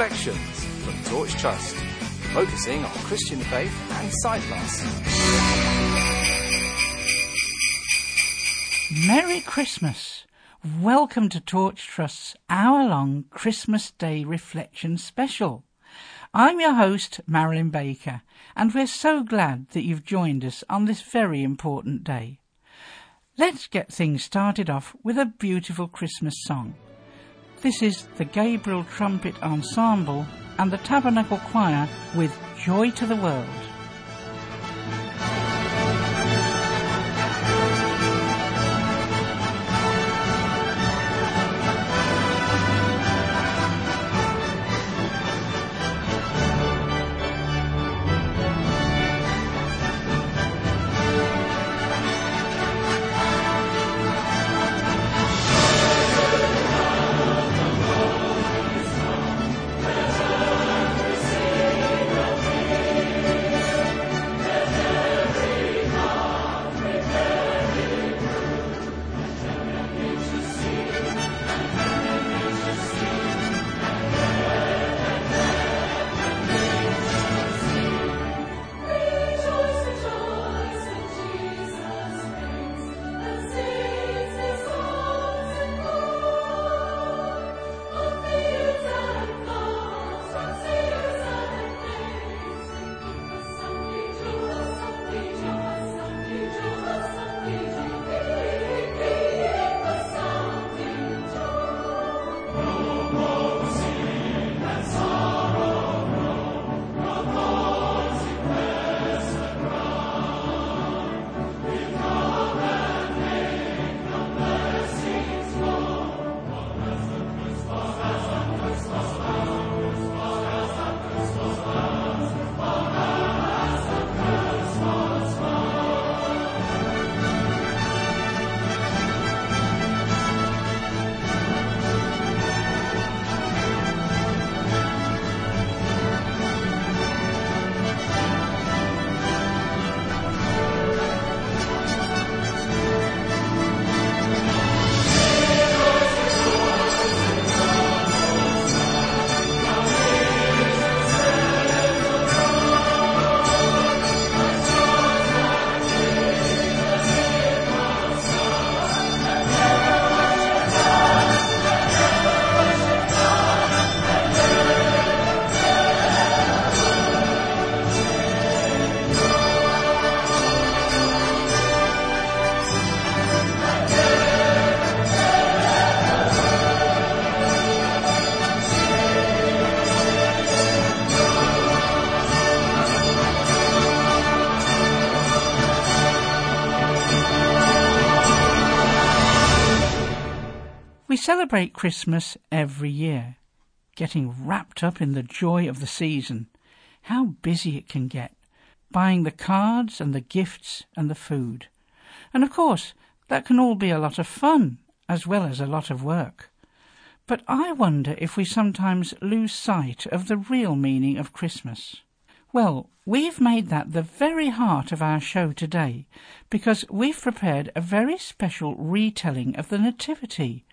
Reflections from Torch Trust, focusing on Christian faith and sight loss. Merry Christmas! Welcome to Torch Trust's hour long Christmas Day Reflection Special. I'm your host, Marilyn Baker, and we're so glad that you've joined us on this very important day. Let's get things started off with a beautiful Christmas song. This is the Gabriel Trumpet Ensemble and the Tabernacle Choir with Joy to the World. Celebrate Christmas every year, getting wrapped up in the joy of the season. How busy it can get, buying the cards and the gifts and the food. And of course, that can all be a lot of fun as well as a lot of work. But I wonder if we sometimes lose sight of the real meaning of Christmas. Well, we've made that the very heart of our show today because we've prepared a very special retelling of the Nativity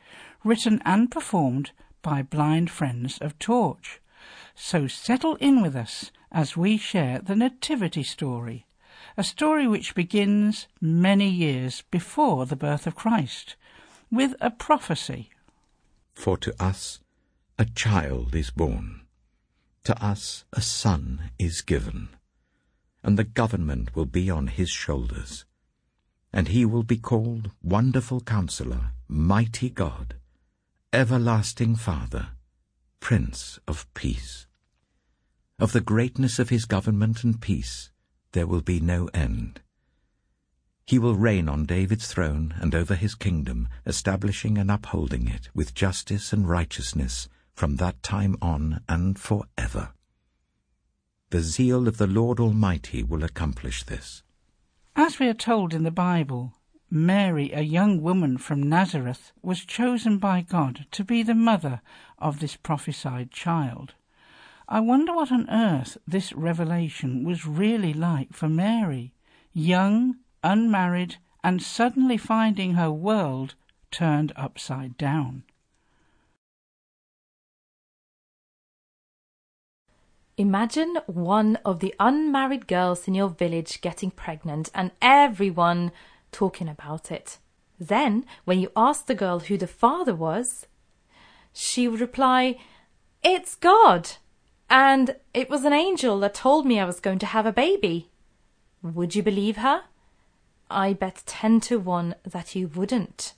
written and performed by blind friends of Torch. So settle in with us as we share the Nativity story, a story which begins many years before the birth of Christ, with a prophecy. For to us a child is born, to us a son is given, and the government will be on his shoulders. And he will be called Wonderful Counselor, Mighty God, Everlasting Father, Prince of Peace. Of the greatness of his government and peace there will be no end. He will reign on David's throne and over his kingdom, establishing and upholding it with justice and righteousness from that time on and for ever. The zeal of the Lord Almighty will accomplish this. As we are told in the Bible, Mary, a young woman from Nazareth, was chosen by God to be the mother of this prophesied child. I wonder what on earth this revelation was really like for Mary, young, unmarried, and suddenly finding her world turned upside down. Imagine one of the unmarried girls in your village getting pregnant and everyone talking about it. Then, when you asked the girl who the father was, she would reply, It's God! And it was an angel that told me I was going to have a baby. Would you believe her? I bet ten to one that you wouldn't.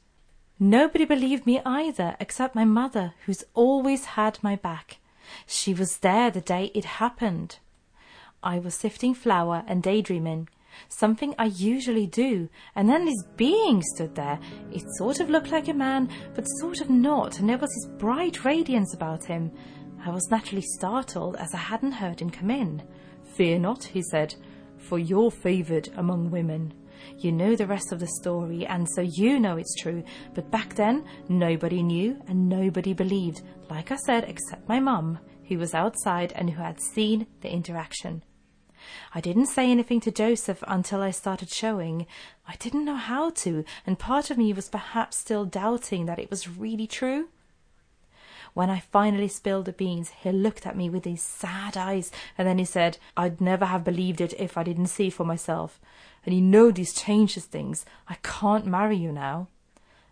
Nobody believed me either, except my mother, who's always had my back. She was there the day it happened. I was sifting flour and daydreaming, something I usually do, and then this being stood there. It sort of looked like a man, but sort of not, and there was this bright radiance about him. I was naturally startled, as I hadn't heard him come in. Fear not, he said, for you're favoured among women. You know the rest of the story, and so you know it's true. But back then, nobody knew and nobody believed, like I said, except my mum, who was outside and who had seen the interaction. I didn't say anything to Joseph until I started showing. I didn't know how to, and part of me was perhaps still doubting that it was really true. When I finally spilled the beans, he looked at me with his sad eyes, and then he said, I'd never have believed it if I didn't see for myself. And you know these changes things. I can't marry you now.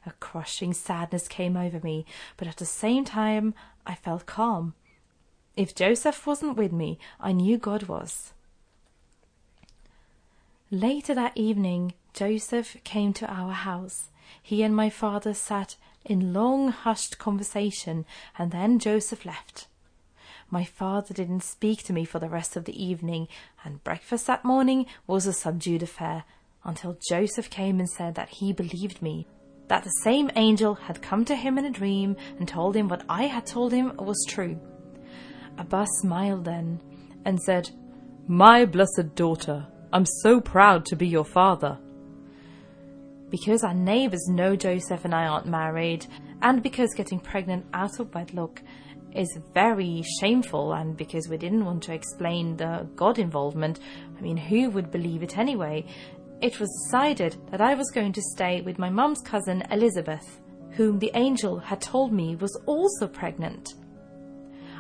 A crushing sadness came over me, but at the same time I felt calm. If Joseph wasn't with me, I knew God was. Later that evening, Joseph came to our house. He and my father sat in long hushed conversation, and then Joseph left. My father didn't speak to me for the rest of the evening, and breakfast that morning was a subdued affair, until Joseph came and said that he believed me, that the same angel had come to him in a dream and told him what I had told him was true. Abbas smiled then and said, My blessed daughter, I'm so proud to be your father. Because our neighbours know Joseph and I aren't married, and because getting pregnant out of wedlock is very shameful, and because we didn't want to explain the God involvement, I mean, who would believe it anyway? It was decided that I was going to stay with my mum's cousin Elizabeth, whom the angel had told me was also pregnant.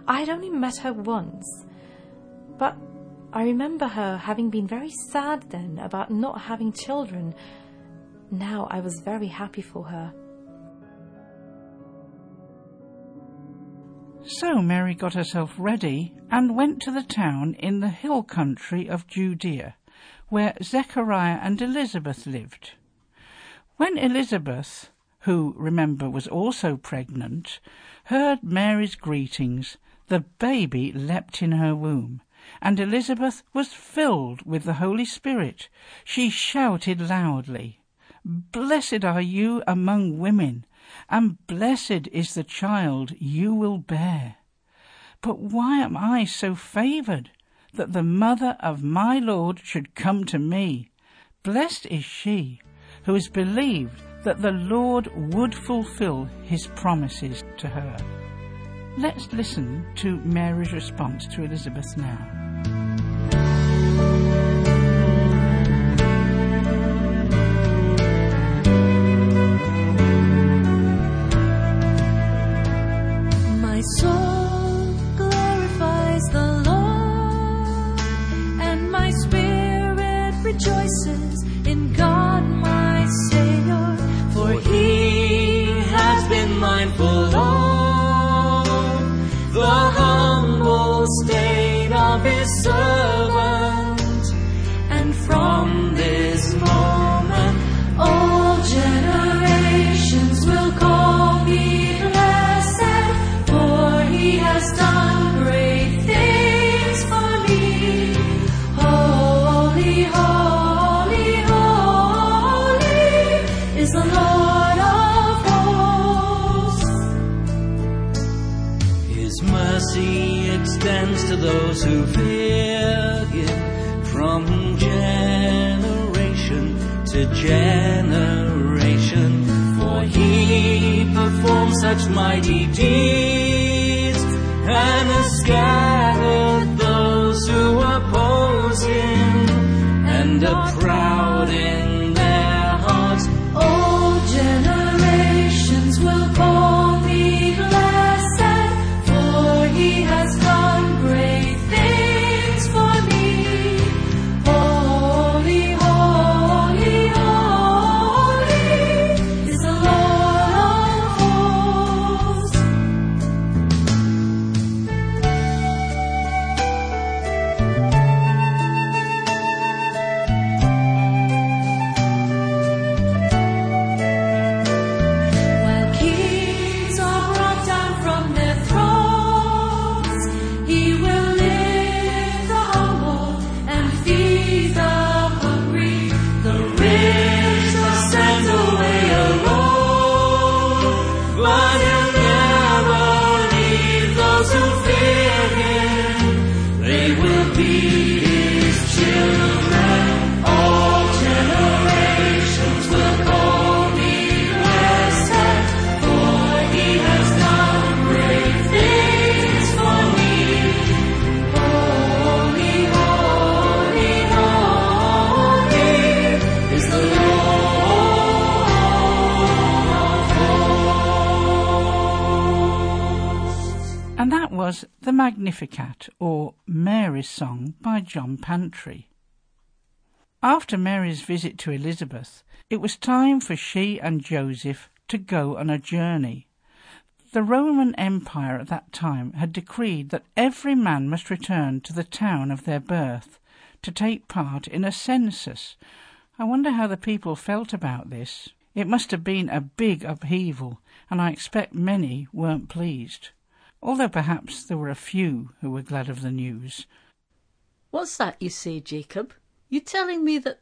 I had only met her once, but I remember her having been very sad then about not having children. Now I was very happy for her. So Mary got herself ready and went to the town in the hill country of Judea, where Zechariah and Elizabeth lived. When Elizabeth, who, remember, was also pregnant, heard Mary's greetings, the baby leapt in her womb, and Elizabeth was filled with the Holy Spirit. She shouted loudly, Blessed are you among women, and blessed is the child you will bear. But why am I so favoured that the mother of my Lord should come to me? Blessed is she who has believed that the Lord would fulfill his promises to her. Let's listen to Mary's response to Elizabeth now. My soul glorifies the Lord, and my spirit rejoices in generation. For he performed such mighty deeds and has scattered Magnificat, or Mary's Song by John Pantry. After Mary's visit to Elizabeth, it was time for she and Joseph to go on a journey. The Roman Empire at that time had decreed that every man must return to the town of their birth to take part in a census. I wonder how the people felt about this. It must have been a big upheaval, and I expect many weren't pleased, although perhaps there were a few who were glad of the news. What's that you say, Jacob? You telling me that.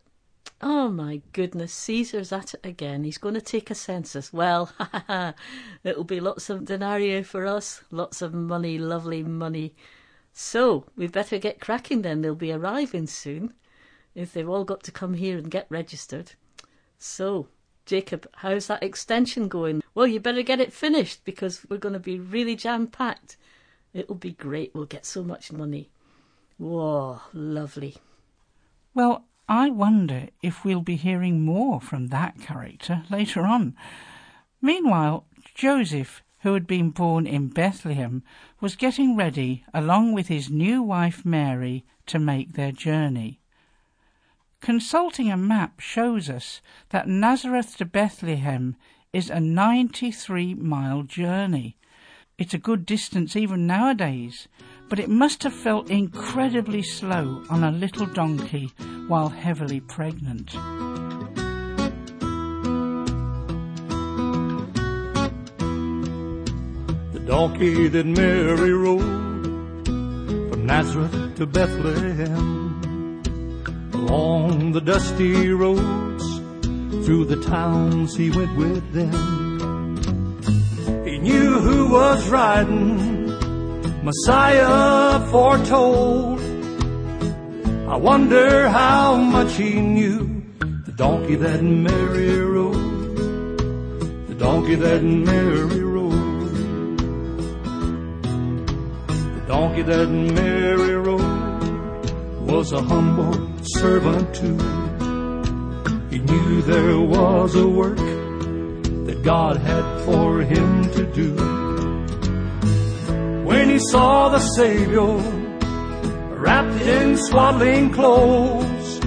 Oh my goodness, Caesar's at it again. He's going to take a census. Well, ha ha ha. It'll be lots of denarii for us, lots of money, lovely money. So, we'd better get cracking then. They'll be arriving soon. If they've all got to come here and get registered. So, Jacob, how's that extension going? Well, you better get it finished because we're going to be really jam packed. It'll be great. We'll get so much money. Whoa, lovely. Well, I wonder if we'll be hearing more from that character later on. Meanwhile, Joseph, who had been born in Bethlehem, was getting ready, along with his new wife Mary, to make their journey. Consulting a map shows us that Nazareth to Bethlehem is a 93 mile journey. It's a good distance even nowadays, but it must have felt incredibly slow on a little donkey while heavily pregnant. The donkey that Mary rode from Nazareth to Bethlehem along the dusty roads through the towns he went with them. He knew who was riding, Messiah foretold. I wonder how much he knew the donkey that Mary rode, the donkey that Mary rode, the donkey that Mary rode was a humble servant too. He knew there was a work that God had for him to do. When he saw the Savior wrapped in swaddling clothes,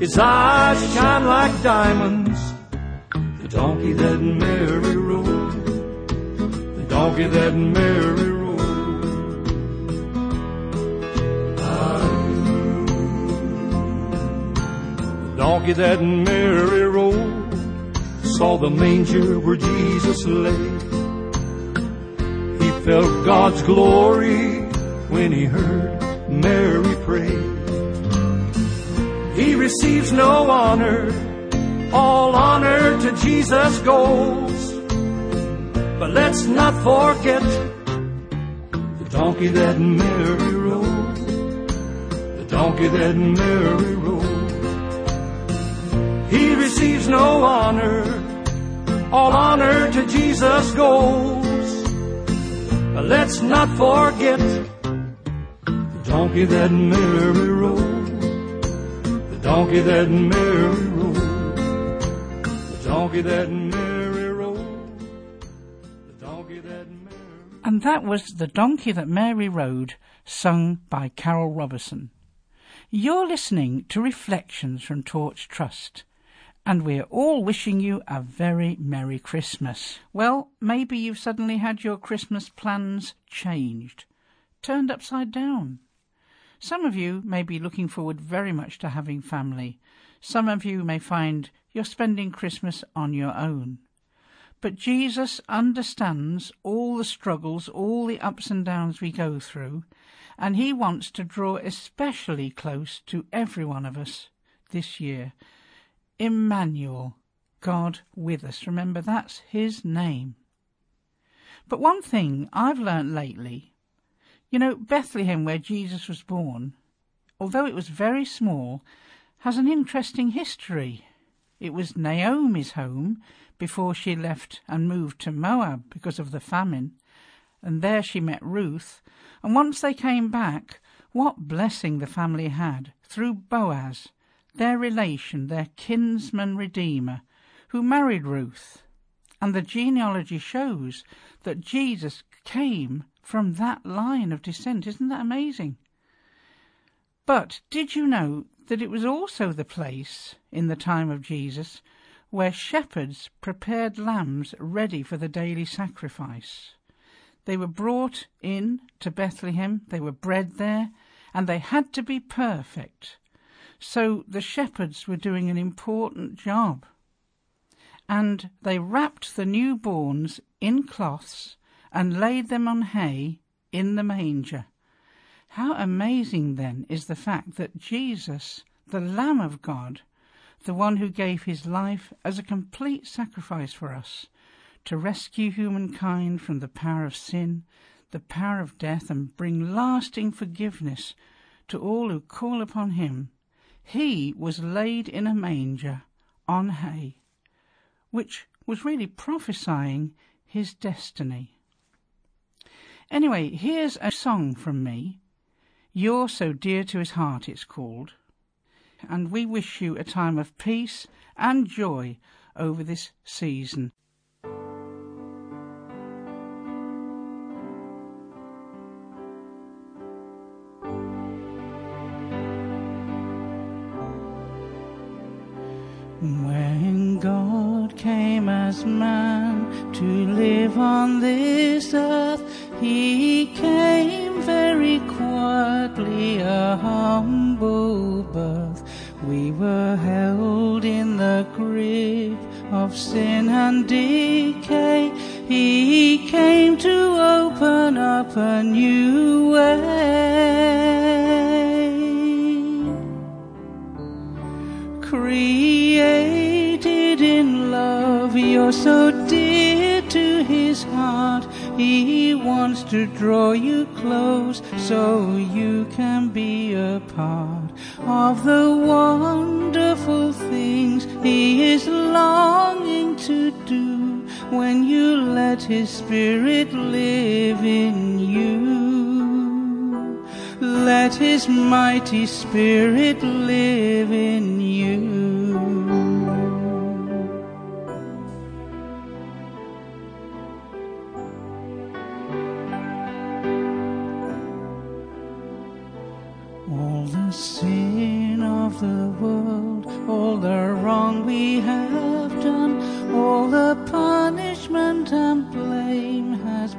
his eyes shine like diamonds. The donkey that Mary rode, the donkey that Mary donkey that Mary rode saw the manger where Jesus lay. He felt God's glory when he heard Mary pray. He receives no honor, all honor to Jesus goes. But let's not forget the donkey that Mary rode, the donkey that Mary rode. He receives no honor. All honor to Jesus goes. But let's not forget the donkey that Mary rode. The donkey that Mary rode. The donkey that Mary rode. The donkey that Mary. And that was The Donkey That Mary Rode, sung by Carol Robertson. You're listening to Reflections from Torch Trust and we're all wishing you a very Merry Christmas. Well, maybe you've suddenly had your Christmas plans changed, turned upside down. Some of you may be looking forward very much to having family. Some of you may find you're spending Christmas on your own. But Jesus understands all the struggles, all the ups and downs we go through, and He wants to draw especially close to every one of us this year Emmanuel, God with us. Remember, that's his name. But one thing I've learnt lately, you know, Bethlehem, where Jesus was born, although it was very small, has an interesting history. It was Naomi's home before she left and moved to Moab because of the famine, and there she met Ruth. And once they came back, what blessing the family had through Boaz, their relation, their kinsman redeemer, who married Ruth. And the genealogy shows that Jesus came from that line of descent. Isn't that amazing? But did you know that it was also the place in the time of Jesus where shepherds prepared lambs ready for the daily sacrifice? They were brought in to Bethlehem, they were bred there, and they had to be perfect. So the shepherds were doing an important job. And they wrapped the newborns in cloths and laid them on hay in the manger. How amazing then is the fact that Jesus, the Lamb of God, the one who gave his life as a complete sacrifice for us, to rescue humankind from the power of sin, the power of death, and bring lasting forgiveness to all who call upon him, he was laid in a manger on hay, which was really prophesying his destiny. Anyway, here's a song from me. You're so dear to his heart, it's called. And we wish you a time of peace and joy over this season. Man to live on this earth, he came very quietly, a humble birth. We were held in the grip of sin and decay. He came to open up a new way. So dear to his heart. He wants to draw you close so you can be a part of the wonderful things he is longing to do when you let his spirit live in you. Let his mighty spirit live in you.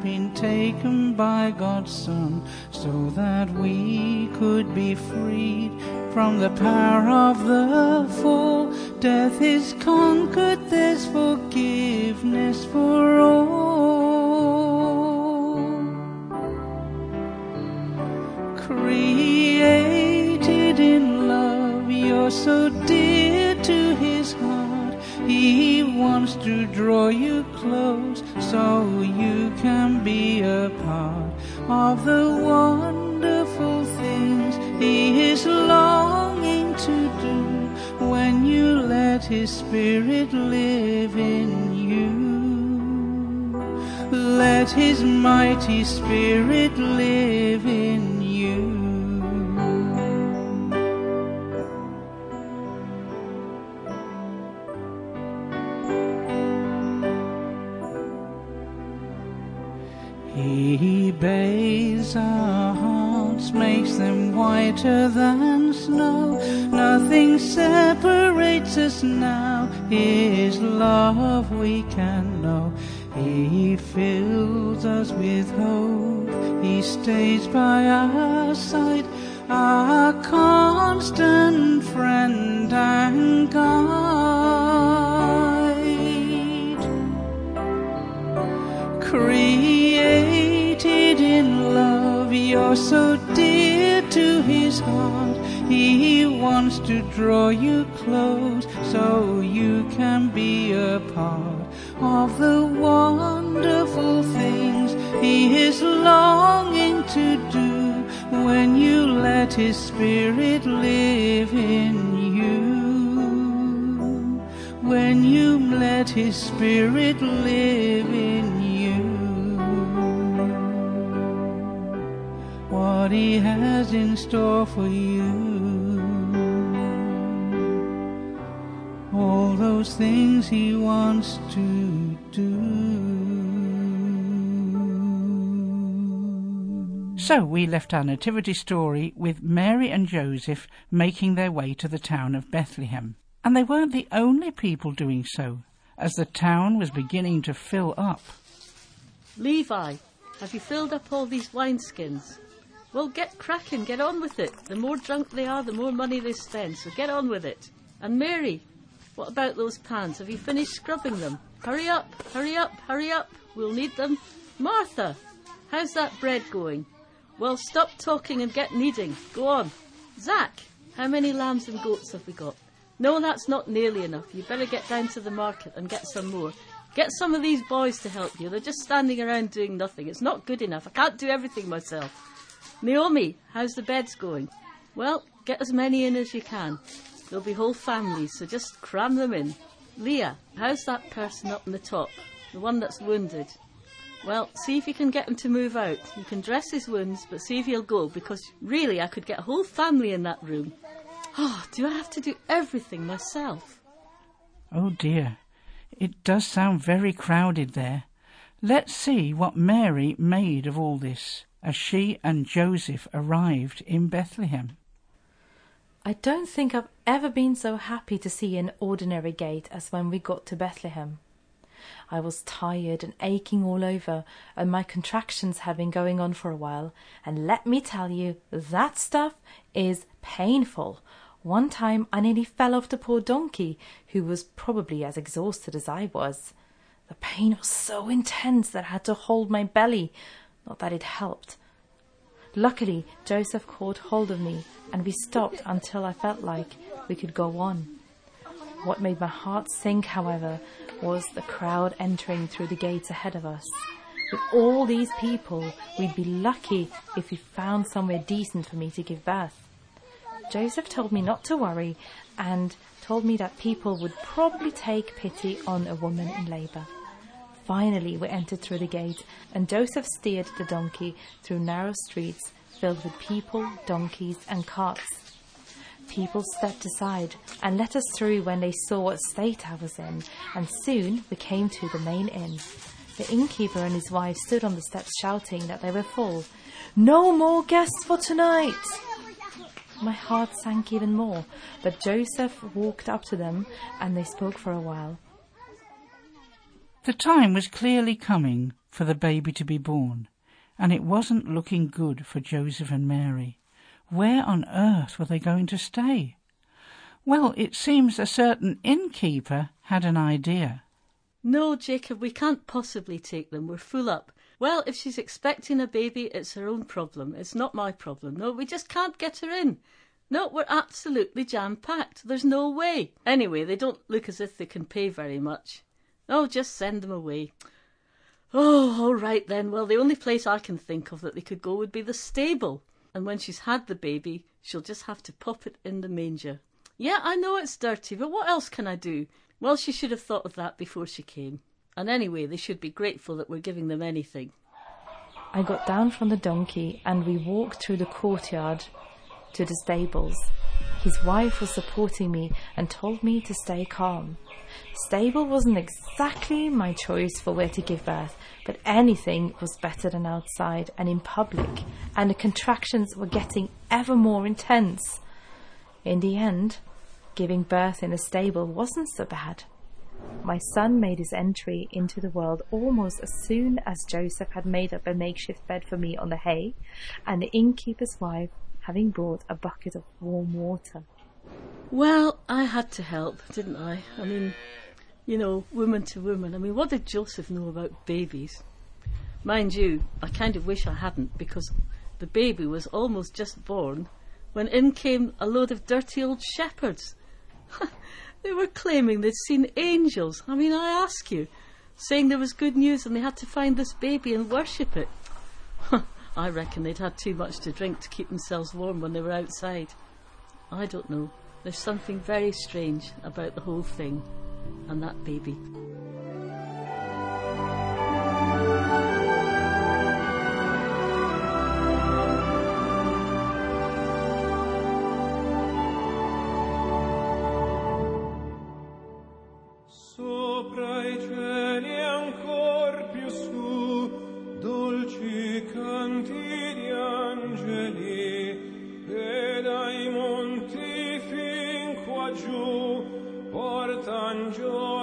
Been taken by God's Son, so that we could be freed from the power of the fall. Death is conquered, there's forgiveness for all. Created in love, you're so dear to his heart. He wants to draw you close so you can be a part of the wonderful things he is longing to do when you let his spirit live in you. Let his mighty spirit live in you. Whiter than snow. Nothing separates us now. His love we can know. He fills us with hope. He stays by our side, our constant friend and guide. Created in love, you're so dear his heart. He wants to draw you close so you can be a part of the wonderful things he is longing to do when you let his spirit live in you. When you let his spirit live in you. What he has in store for you. All those things he wants to do. So we left our nativity story with Mary and Joseph making their way to the town of Bethlehem. And they weren't the only people doing so, as the town was beginning to fill up. Levi, have you filled up all these wineskins? Well, get cracking, get on with it. The more drunk they are, the more money they spend, so get on with it. And Mary, what about those pans? Have you finished scrubbing them? Hurry up, hurry up, hurry up. We'll need them. Martha, how's that bread going? Well, stop talking and get kneading. Go on. Zach, how many lambs and goats have we got? No, that's not nearly enough. You better get down to the market and get some more. Get some of these boys to help you. They're just standing around doing nothing. It's not good enough. I can't do everything myself. Naomi, how's the beds going? Well, get as many in as you can. There'll be whole families, so just cram them in. Leah, how's that person up in the top? The one that's wounded? Well, see if you can get him to move out. You can dress his wounds, but see if he'll go, because really I could get a whole family in that room. Oh, do I have to do everything myself? Oh dear, it does sound very crowded there. Let's see what Mary made of all this as she and Joseph arrived in Bethlehem. I don't think I've ever been so happy to see an ordinary gate as when we got to Bethlehem. I was tired and aching all over, and my contractions had been going on for a while, and let me tell you, that stuff is painful. One time I nearly fell off the poor donkey, who was probably as exhausted as I was. The pain was so intense that I had to hold my belly, not that it helped. Luckily, Joseph caught hold of me, and we stopped until I felt like we could go on. What made my heart sink, however, was the crowd entering through the gates ahead of us. With all these people, we'd be lucky if we found somewhere decent for me to give birth. Joseph told me not to worry and told me that people would probably take pity on a woman in labour. Finally, we entered through the gate, and Joseph steered the donkey through narrow streets filled with people, donkeys, and carts. People stepped aside and let us through when they saw what state I was in, and soon we came to the main inn. The innkeeper and his wife stood on the steps shouting that they were full. No more guests for tonight! My heart sank even more, but Joseph walked up to them and they spoke for a while. The time was clearly coming for the baby to be born, and it wasn't looking good for Joseph and Mary. Where on earth were they going to stay? Well, it seems a certain innkeeper had an idea. No, Jacob, we can't possibly take them. We're full up. Well, if she's expecting a baby, it's her own problem. It's not my problem. No, we just can't get her in. No, we're absolutely jam packed. There's no way. Anyway, they don't look as if they can pay very much. Oh, just send them away. Oh, all right then. Well, the only place I can think of that they could go would be the stable. And when she's had the baby, she'll just have to pop it in the manger. Yeah, I know it's dirty, but what else can I do? Well, she should have thought of that before she came. And anyway, they should be grateful that we're giving them anything. I got down from the donkey and we walked through the courtyard to the stables. His wife was supporting me and told me to stay calm. Stable wasn't exactly my choice for where to give birth, but anything was better than outside and in public, and the contractions were getting ever more intense. In the end, giving birth in a stable wasn't so bad. My son made his entry into the world almost as soon as Joseph had made up a makeshift bed for me on the hay, and the innkeeper's wife having brought a bucket of warm water. Well, I had to help, didn't I? I mean, you know, woman to woman. I mean, what did Joseph know about babies? Mind you, I kind of wish I hadn't because the baby was almost just born when in came a load of dirty old shepherds. they were claiming they'd seen angels. I mean, I ask you, saying there was good news and they had to find this baby and worship it. I reckon they'd had too much to drink to keep themselves warm when they were outside. I don't know. There's something very strange about the whole thing and that baby. Portan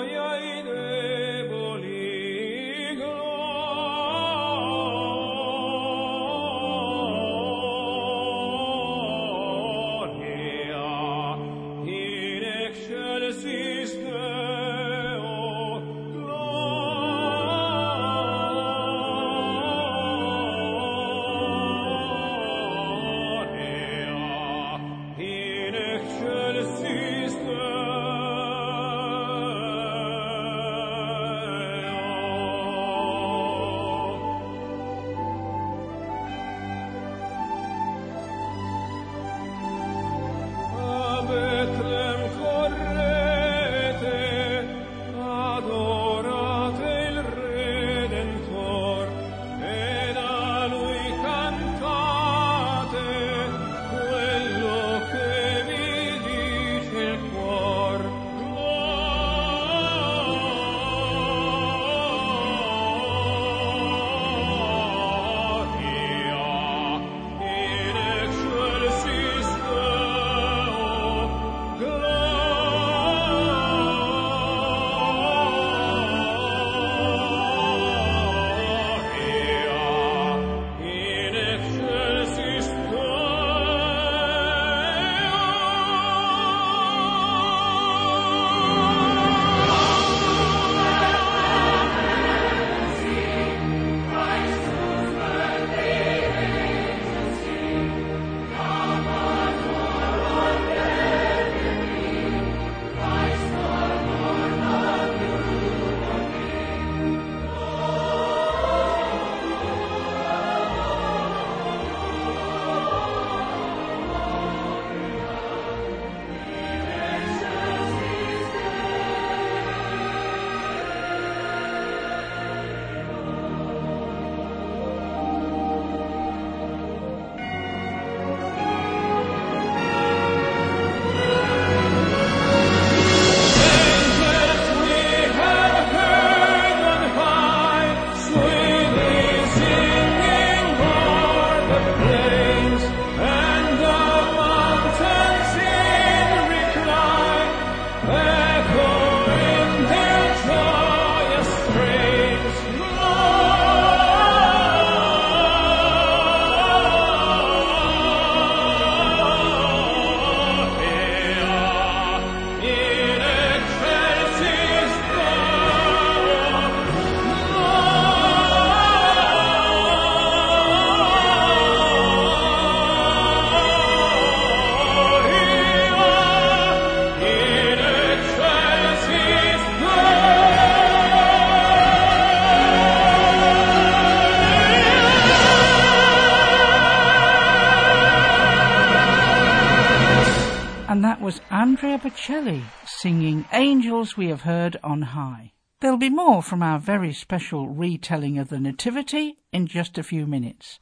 Angels We Have Heard on High. There'll be more from our very special retelling of the Nativity in just a few minutes.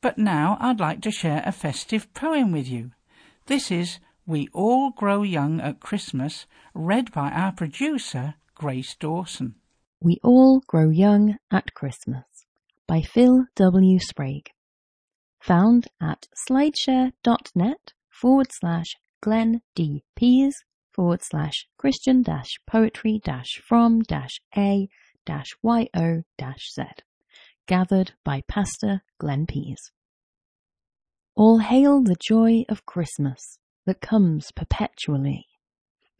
But now I'd like to share a festive poem with you. This is We All Grow Young at Christmas, read by our producer, Grace Dawson. We All Grow Young at Christmas by Phil W. Sprague. Found at slideshare.net forward slash Glenn D. Pease forward slash Christian dash poetry dash from dash A dash YO dash Z. Gathered by Pastor Glenn Pease. All hail the joy of Christmas that comes perpetually.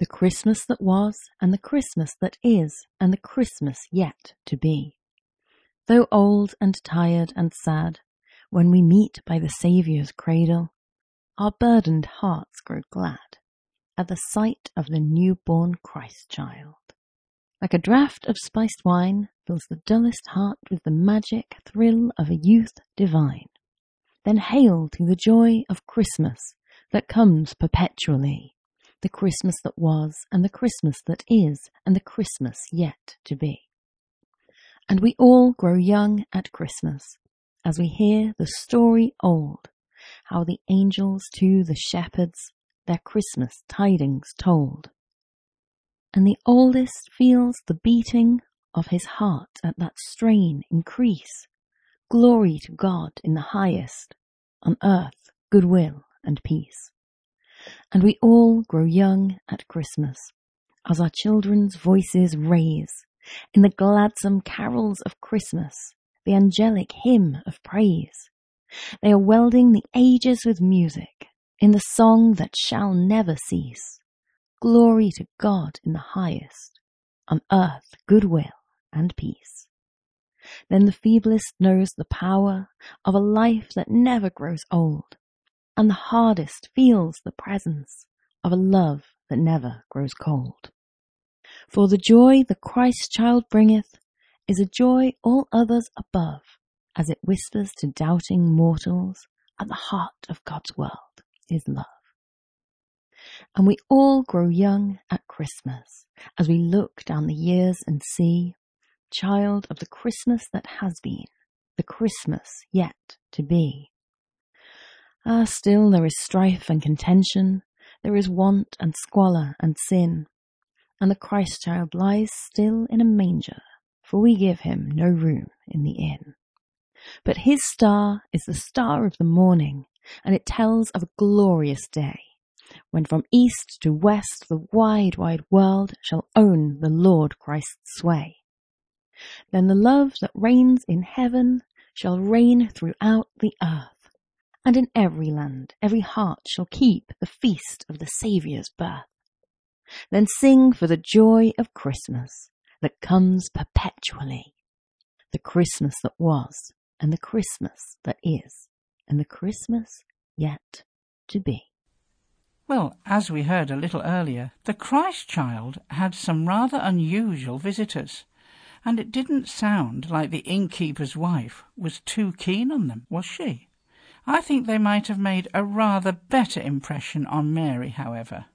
The Christmas that was, and the Christmas that is, and the Christmas yet to be. Though old and tired and sad, when we meet by the Saviour's cradle, our burdened hearts grow glad at the sight of the newborn Christ child. Like a draught of spiced wine fills the dullest heart with the magic thrill of a youth divine. Then hail to the joy of Christmas that comes perpetually, the Christmas that was, and the Christmas that is, and the Christmas yet to be. And we all grow young at Christmas as we hear the story old, how the angels to the shepherds their Christmas tidings told. And the oldest feels the beating of his heart at that strain increase. Glory to God in the highest, on earth goodwill and peace. And we all grow young at Christmas as our children's voices raise in the gladsome carols of Christmas, the angelic hymn of praise. They are welding the ages with music in the song that shall never cease. Glory to God in the highest, on earth goodwill and peace. Then the feeblest knows the power of a life that never grows old, and the hardest feels the presence of a love that never grows cold. For the joy the Christ child bringeth is a joy all others above, as it whispers to doubting mortals, at the heart of God's world is love. And we all grow young at Christmas as we look down the years and see, child of the Christmas that has been, the Christmas yet to be. Ah, still there is strife and contention, there is want and squalor and sin, and the Christ child lies still in a manger, for we give him no room in the inn. But his star is the star of the morning, and it tells of a glorious day, when from east to west the wide, wide world shall own the Lord Christ's sway. Then the love that reigns in heaven shall reign throughout the earth, and in every land every heart shall keep the feast of the Saviour's birth. Then sing for the joy of Christmas that comes perpetually. The Christmas that was, and the Christmas that is, and the Christmas yet to be. Well, as we heard a little earlier, the Christ child had some rather unusual visitors, and it didn't sound like the innkeeper's wife was too keen on them, was she? I think they might have made a rather better impression on Mary, however.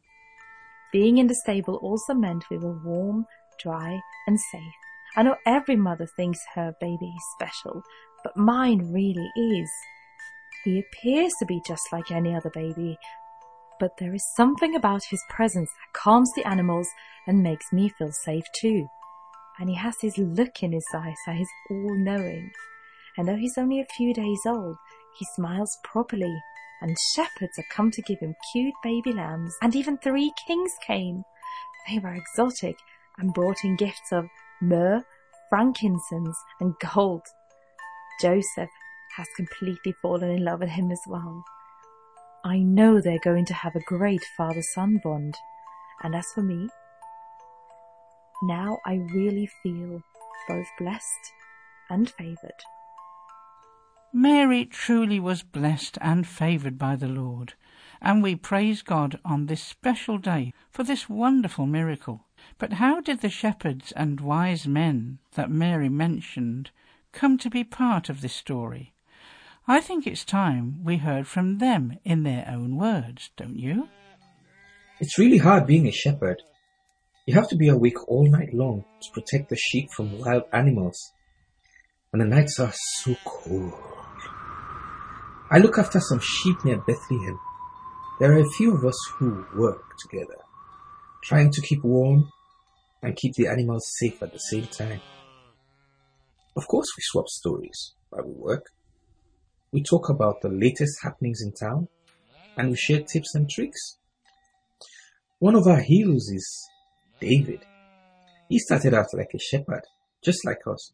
Being in the stable also meant we were warm, dry, and safe. I know every mother thinks her baby is special, but mine really is. He appears to be just like any other baby, but there is something about his presence that calms the animals and makes me feel safe too. And he has his look in his eyes that is all knowing. And though he's only a few days old, he smiles properly, and shepherds have come to give him cute baby lambs, and even three kings came. They were exotic and brought in gifts of myrrh, frankincense, and gold. Joseph has completely fallen in love with him as well. I know they're going to have a great father son bond. And as for me, now I really feel both blessed and favoured. Mary truly was blessed and favoured by the Lord, and we praise God on this special day for this wonderful miracle. But how did the shepherds and wise men that Mary mentioned come to be part of this story? I think it's time we heard from them in their own words, don't you? It's really hard being a shepherd. You have to be awake all night long to protect the sheep from wild animals. And the nights are so cold. I look after some sheep near Bethlehem. There are a few of us who work together, trying to keep warm and keep the animals safe at the same time. Of course, we swap stories while we work. We talk about the latest happenings in town and we share tips and tricks. One of our heroes is David. He started out like a shepherd, just like us.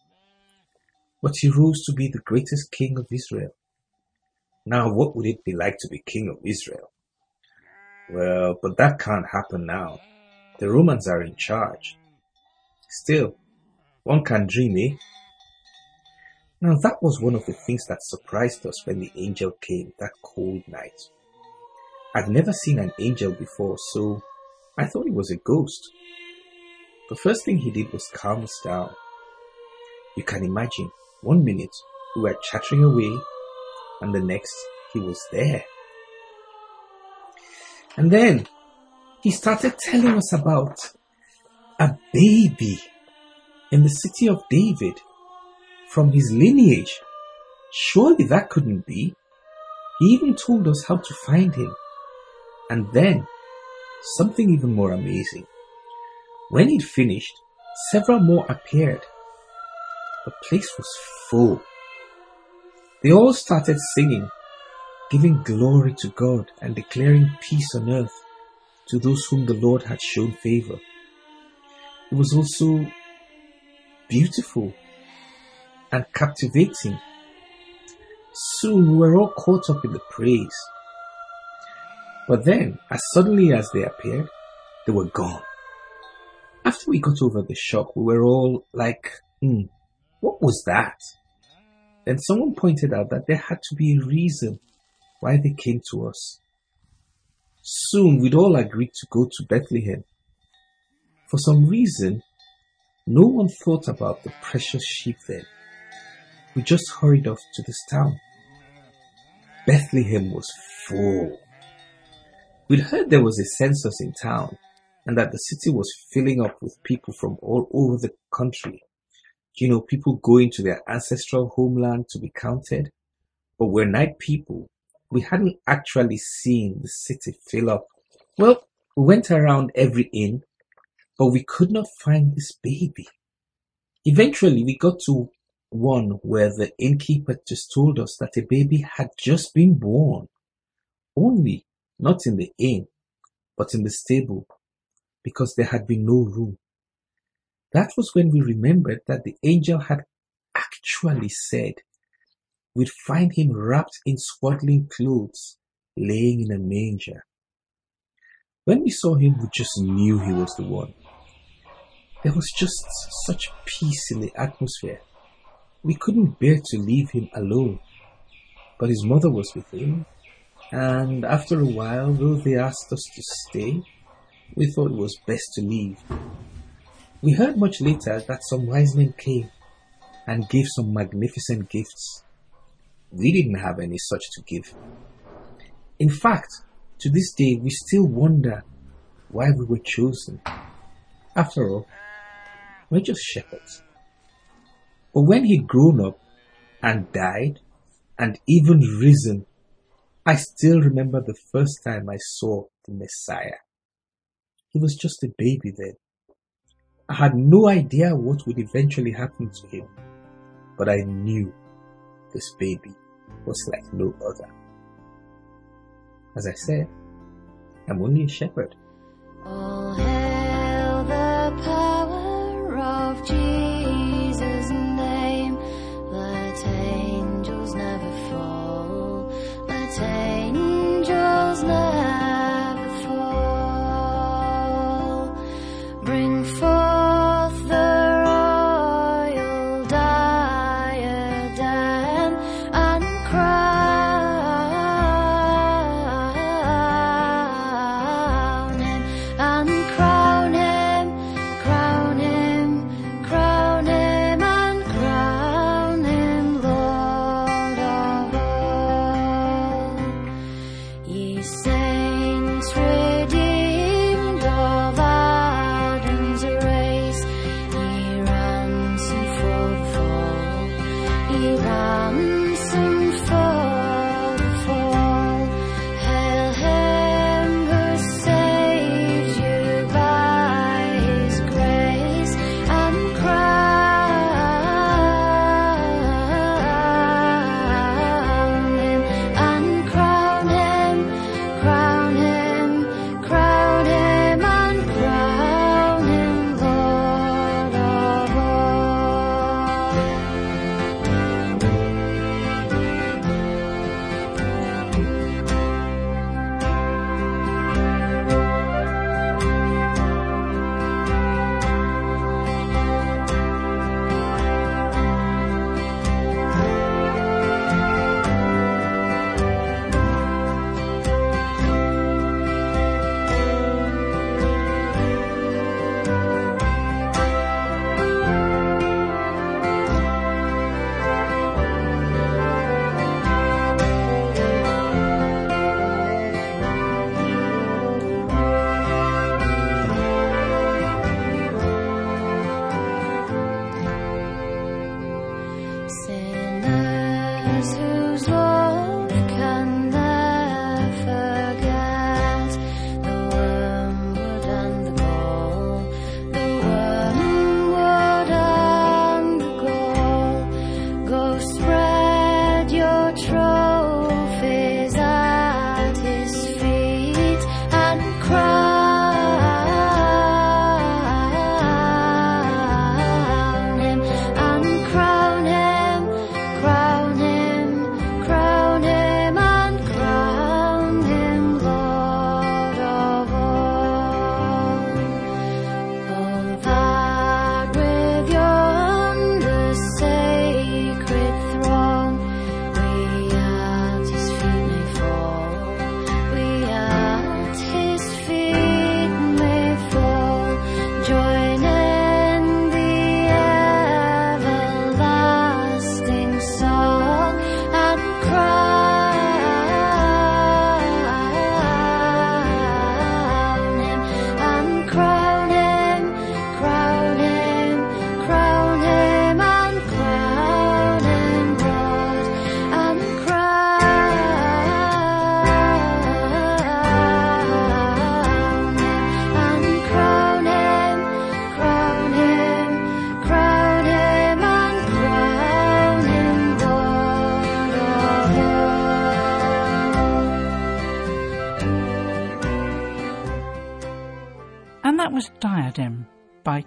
But he rose to be the greatest king of Israel. Now, what would it be like to be king of Israel? Well, but that can't happen now. The Romans are in charge. Still, one can dream, eh? Now that was one of the things that surprised us when the angel came that cold night. I'd never seen an angel before, so I thought he was a ghost. The first thing he did was calm us down. You can imagine, one minute we were chattering away, and the next he was there. And then he started telling us about a baby in the city of David from his lineage. Surely that couldn't be. He even told us how to find him. And then, something even more amazing. When he'd finished, several more appeared. The place was full. They all started singing, giving glory to God and declaring peace on earth to those whom the Lord had shown favor. It was also beautiful and captivating. Soon we were all caught up in the praise. But then, as suddenly as they appeared, they were gone. After we got over the shock, we were all like, hmm, what was that? Then someone pointed out that there had to be a reason why they came to us. Soon we'd all agreed to go to Bethlehem. For some reason, no one thought about the precious sheep then. We just hurried off to this town. Bethlehem was full. We'd heard there was a census in town and that the city was filling up with people from all over the country. You know, people going to their ancestral homeland to be counted. But we're night people. We hadn't actually seen the city fill up. Well, we went around every inn, but we could not find this baby. Eventually, we got to one where the innkeeper just told us that a baby had just been born. Only not in the inn, but in the stable, because there had been no room. That was when we remembered that the angel had actually said we'd find him wrapped in swaddling clothes, laying in a manger. When we saw him, we just knew he was the one. There was just such peace in the atmosphere. We couldn't bear to leave him alone. But his mother was with him, and after a while, though they asked us to stay, we thought it was best to leave. We heard much later that some wise men came and gave some magnificent gifts. We didn't have any such to give. In fact, to this day, we still wonder why we were chosen. After all, we're just shepherds. But when he'd grown up and died and even risen, I still remember the first time I saw the Messiah. He was just a baby then. I had no idea what would eventually happen to him, but I knew this baby was like no other. As I said, I'm only a shepherd. All hail angels never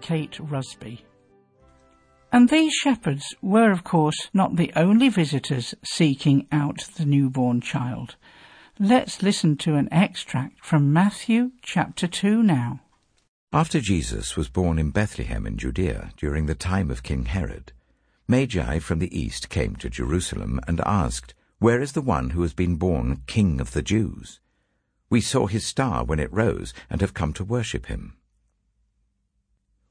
Kate Rusby. And these shepherds were, of course, not the only visitors seeking out the newborn child. Let's listen to an extract from Matthew chapter 2 now. After Jesus was born in Bethlehem in Judea during the time of King Herod, Magi from the east came to Jerusalem and asked, Where is the one who has been born King of the Jews? We saw his star when it rose and have come to worship him.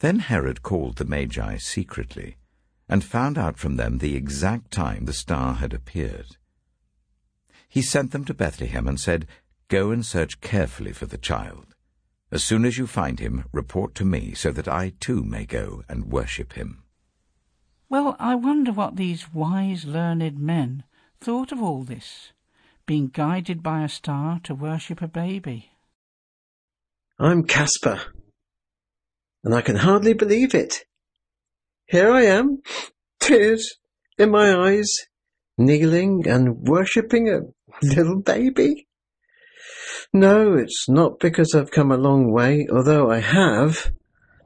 Then Herod called the Magi secretly, and found out from them the exact time the star had appeared. He sent them to Bethlehem and said, Go and search carefully for the child. As soon as you find him, report to me, so that I too may go and worship him. Well, I wonder what these wise, learned men thought of all this, being guided by a star to worship a baby. I'm Caspar, and I can hardly believe it. Here I am, tears in my eyes, kneeling and worshipping a little baby. No, it's not because I've come a long way, although I have.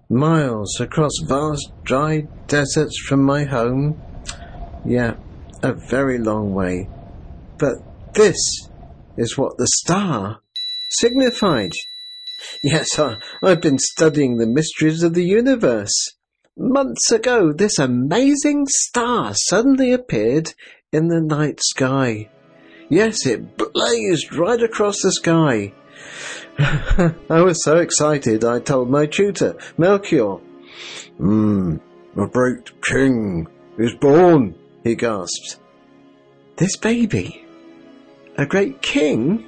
Miles across vast dry deserts from my home. Yeah, a very long way. But this is what the star signified. Yes, I, I've been studying the mysteries of the universe. Months ago, this amazing star suddenly appeared in the night sky. Yes, it blazed right across the sky. I was so excited I told my tutor, Melchior. Hmm, a great king is born, he gasped. This baby? A great king?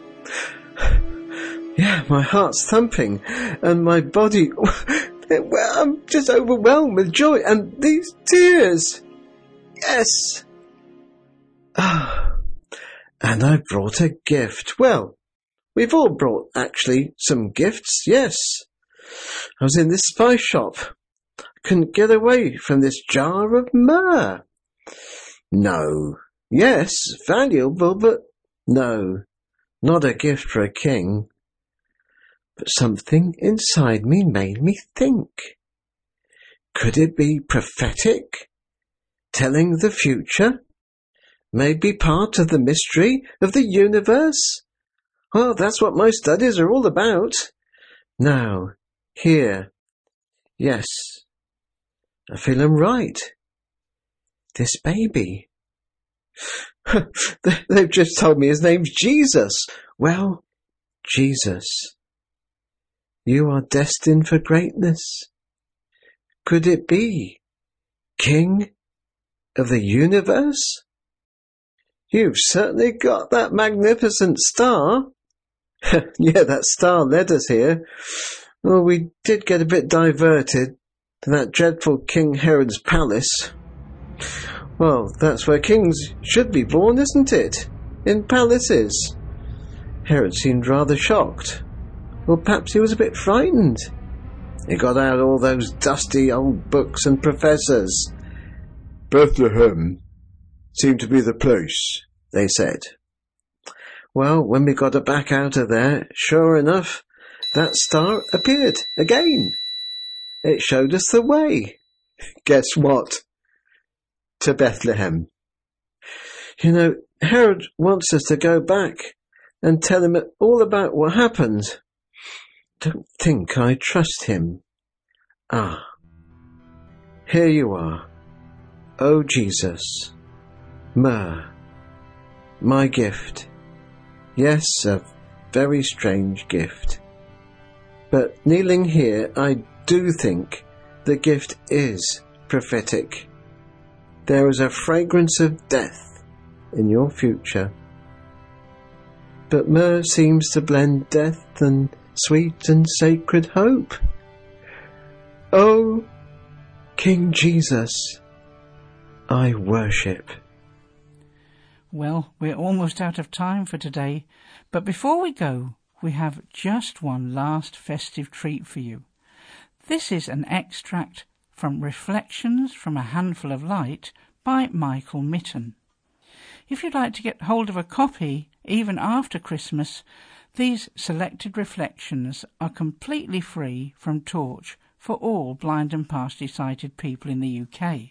Yeah, my heart's thumping, and my body. Well, I'm just overwhelmed with joy, and these tears. Yes. Ah, and I brought a gift. Well, we've all brought actually some gifts. Yes. I was in this spice shop. I couldn't get away from this jar of myrrh. No. Yes, valuable, but no, not a gift for a king but something inside me made me think. Could it be prophetic? Telling the future? Maybe part of the mystery of the universe? Well, that's what my studies are all about. Now, here. Yes. I feel I'm right. This baby. They've just told me his name's Jesus. Well, Jesus. You are destined for greatness. Could it be? King of the universe? You've certainly got that magnificent star. yeah, that star led us here. Well, we did get a bit diverted to that dreadful King Herod's palace. Well, that's where kings should be born, isn't it? In palaces. Herod seemed rather shocked. Or perhaps he was a bit frightened. He got out all those dusty old books and professors. Bethlehem seemed to be the place, they said. Well, when we got back out of there, sure enough, that star appeared again. It showed us the way. Guess what? To Bethlehem. You know, Herod wants us to go back and tell him all about what happened don't think I trust him. Ah, here you are. O oh, Jesus, myrrh, my gift. Yes, a very strange gift. But kneeling here, I do think the gift is prophetic. There is a fragrance of death in your future. But myrrh seems to blend death and sweet and sacred hope. Oh, King Jesus, I worship. Well, we're almost out of time for today, but before we go, we have just one last festive treat for you. This is an extract from Reflections from a Handful of Light by Michael Mitton. If you'd like to get hold of a copy, even after Christmas, these selected reflections are completely free from Torch for all blind and partially sighted people in the UK.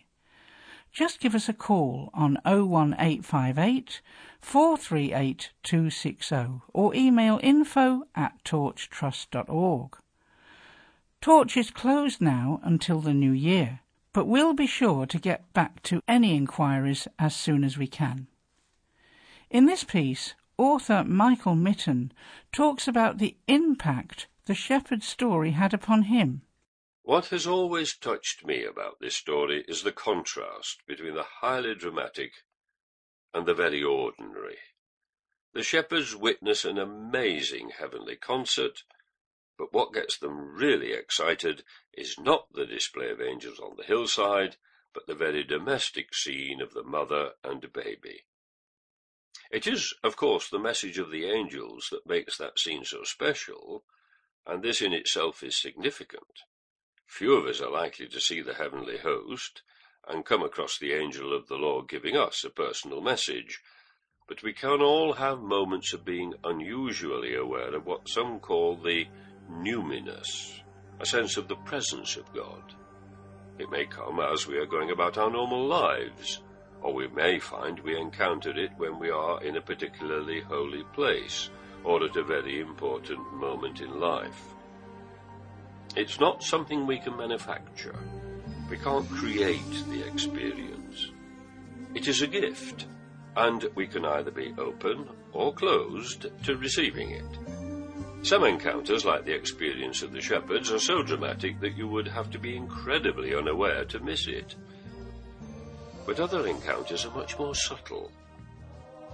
Just give us a call on 01858 438 260 or email info at torchtrust.org. Torch is closed now until the new year, but we'll be sure to get back to any inquiries as soon as we can. In this piece, author Michael Mitton talks about the impact the shepherd's story had upon him. What has always touched me about this story is the contrast between the highly dramatic and the very ordinary. The shepherds witness an amazing heavenly concert, but what gets them really excited is not the display of angels on the hillside, but the very domestic scene of the mother and baby. It is, of course, the message of the angels that makes that scene so special, and this in itself is significant. Few of us are likely to see the heavenly host and come across the angel of the Lord giving us a personal message, but we can all have moments of being unusually aware of what some call the numinous, a sense of the presence of God. It may come as we are going about our normal lives, or we may find we encountered it when we are in a particularly holy place or at a very important moment in life. It's not something we can manufacture. We can't create the experience. It is a gift, and we can either be open or closed to receiving it. Some encounters, like the experience of the shepherds, are so dramatic that you would have to be incredibly unaware to miss it. But other encounters are much more subtle.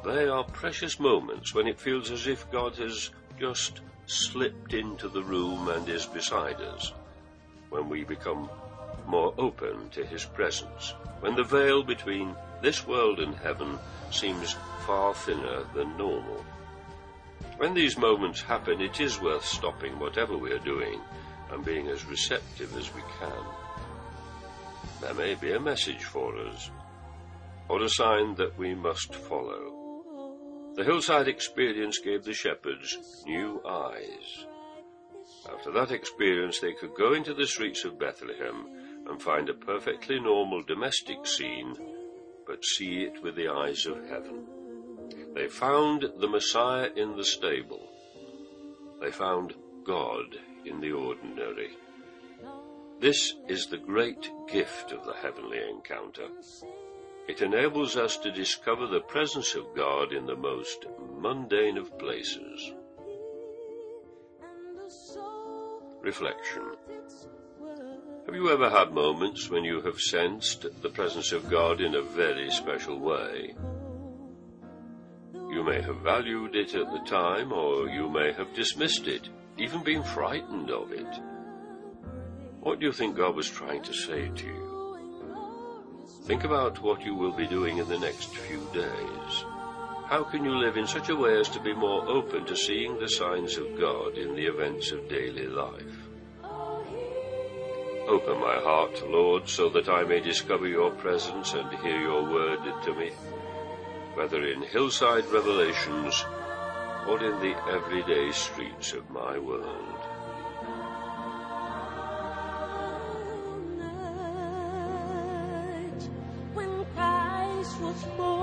They are precious moments when it feels as if God has just slipped into the room and is beside us, when we become more open to his presence, when the veil between this world and heaven seems far thinner than normal. When these moments happen, it is worth stopping whatever we are doing and being as receptive as we can. There may be a message for us, or a sign that we must follow. The hillside experience gave the shepherds new eyes. After that experience, they could go into the streets of Bethlehem and find a perfectly normal domestic scene, but see it with the eyes of heaven. They found the Messiah in the stable. They found God in the ordinary. This is the great gift of the heavenly encounter. It enables us to discover the presence of God in the most mundane of places. Reflection. Have you ever had moments when you have sensed the presence of God in a very special way? You may have valued it at the time, or you may have dismissed it, even been frightened of it. What do you think God was trying to say to you? Think about what you will be doing in the next few days. How can you live in such a way as to be more open to seeing the signs of God in the events of daily life? Open my heart, Lord, so that I may discover your presence and hear your word to me, whether in hillside revelations or in the everyday streets of my world. Christ was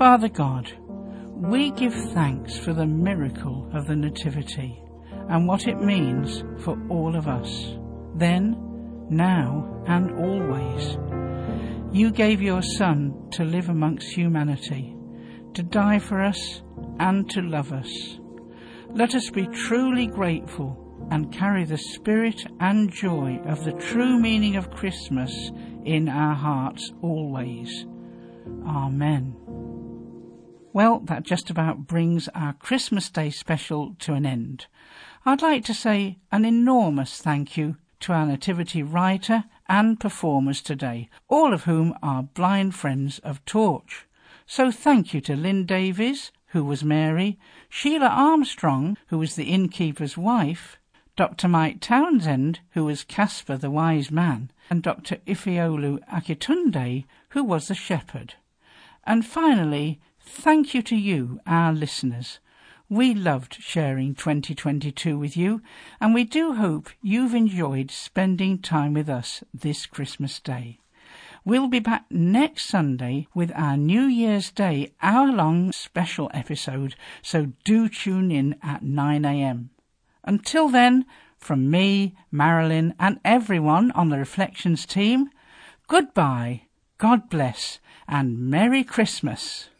Father God, we give thanks for the miracle of the Nativity and what it means for all of us, then, now, and always. You gave your Son to live amongst humanity, to die for us, and to love us. Let us be truly grateful and carry the spirit and joy of the true meaning of Christmas in our hearts always. Amen. Well, that just about brings our Christmas Day special to an end. I'd like to say an enormous thank you to our Nativity writer and performers today, all of whom are blind friends of Torch. So thank you to Lynn Davies, who was Mary, Sheila Armstrong, who was the innkeeper's wife, Dr. Mike Townsend, who was Caspar the wise man, and Dr. Ifeolu Akitunde, who was the shepherd. And finally, thank you to you, our listeners. We loved sharing 2022 with you, and we do hope you've enjoyed spending time with us this Christmas Day. We'll be back next Sunday with our New Year's Day hour long special episode, so do tune in at 9am. Until then, from me, Marilyn, and everyone on the Reflections team, goodbye, God bless, and Merry Christmas.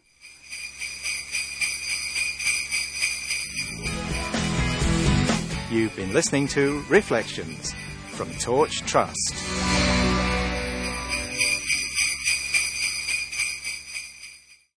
You've been listening to Reflections from Torch Trust.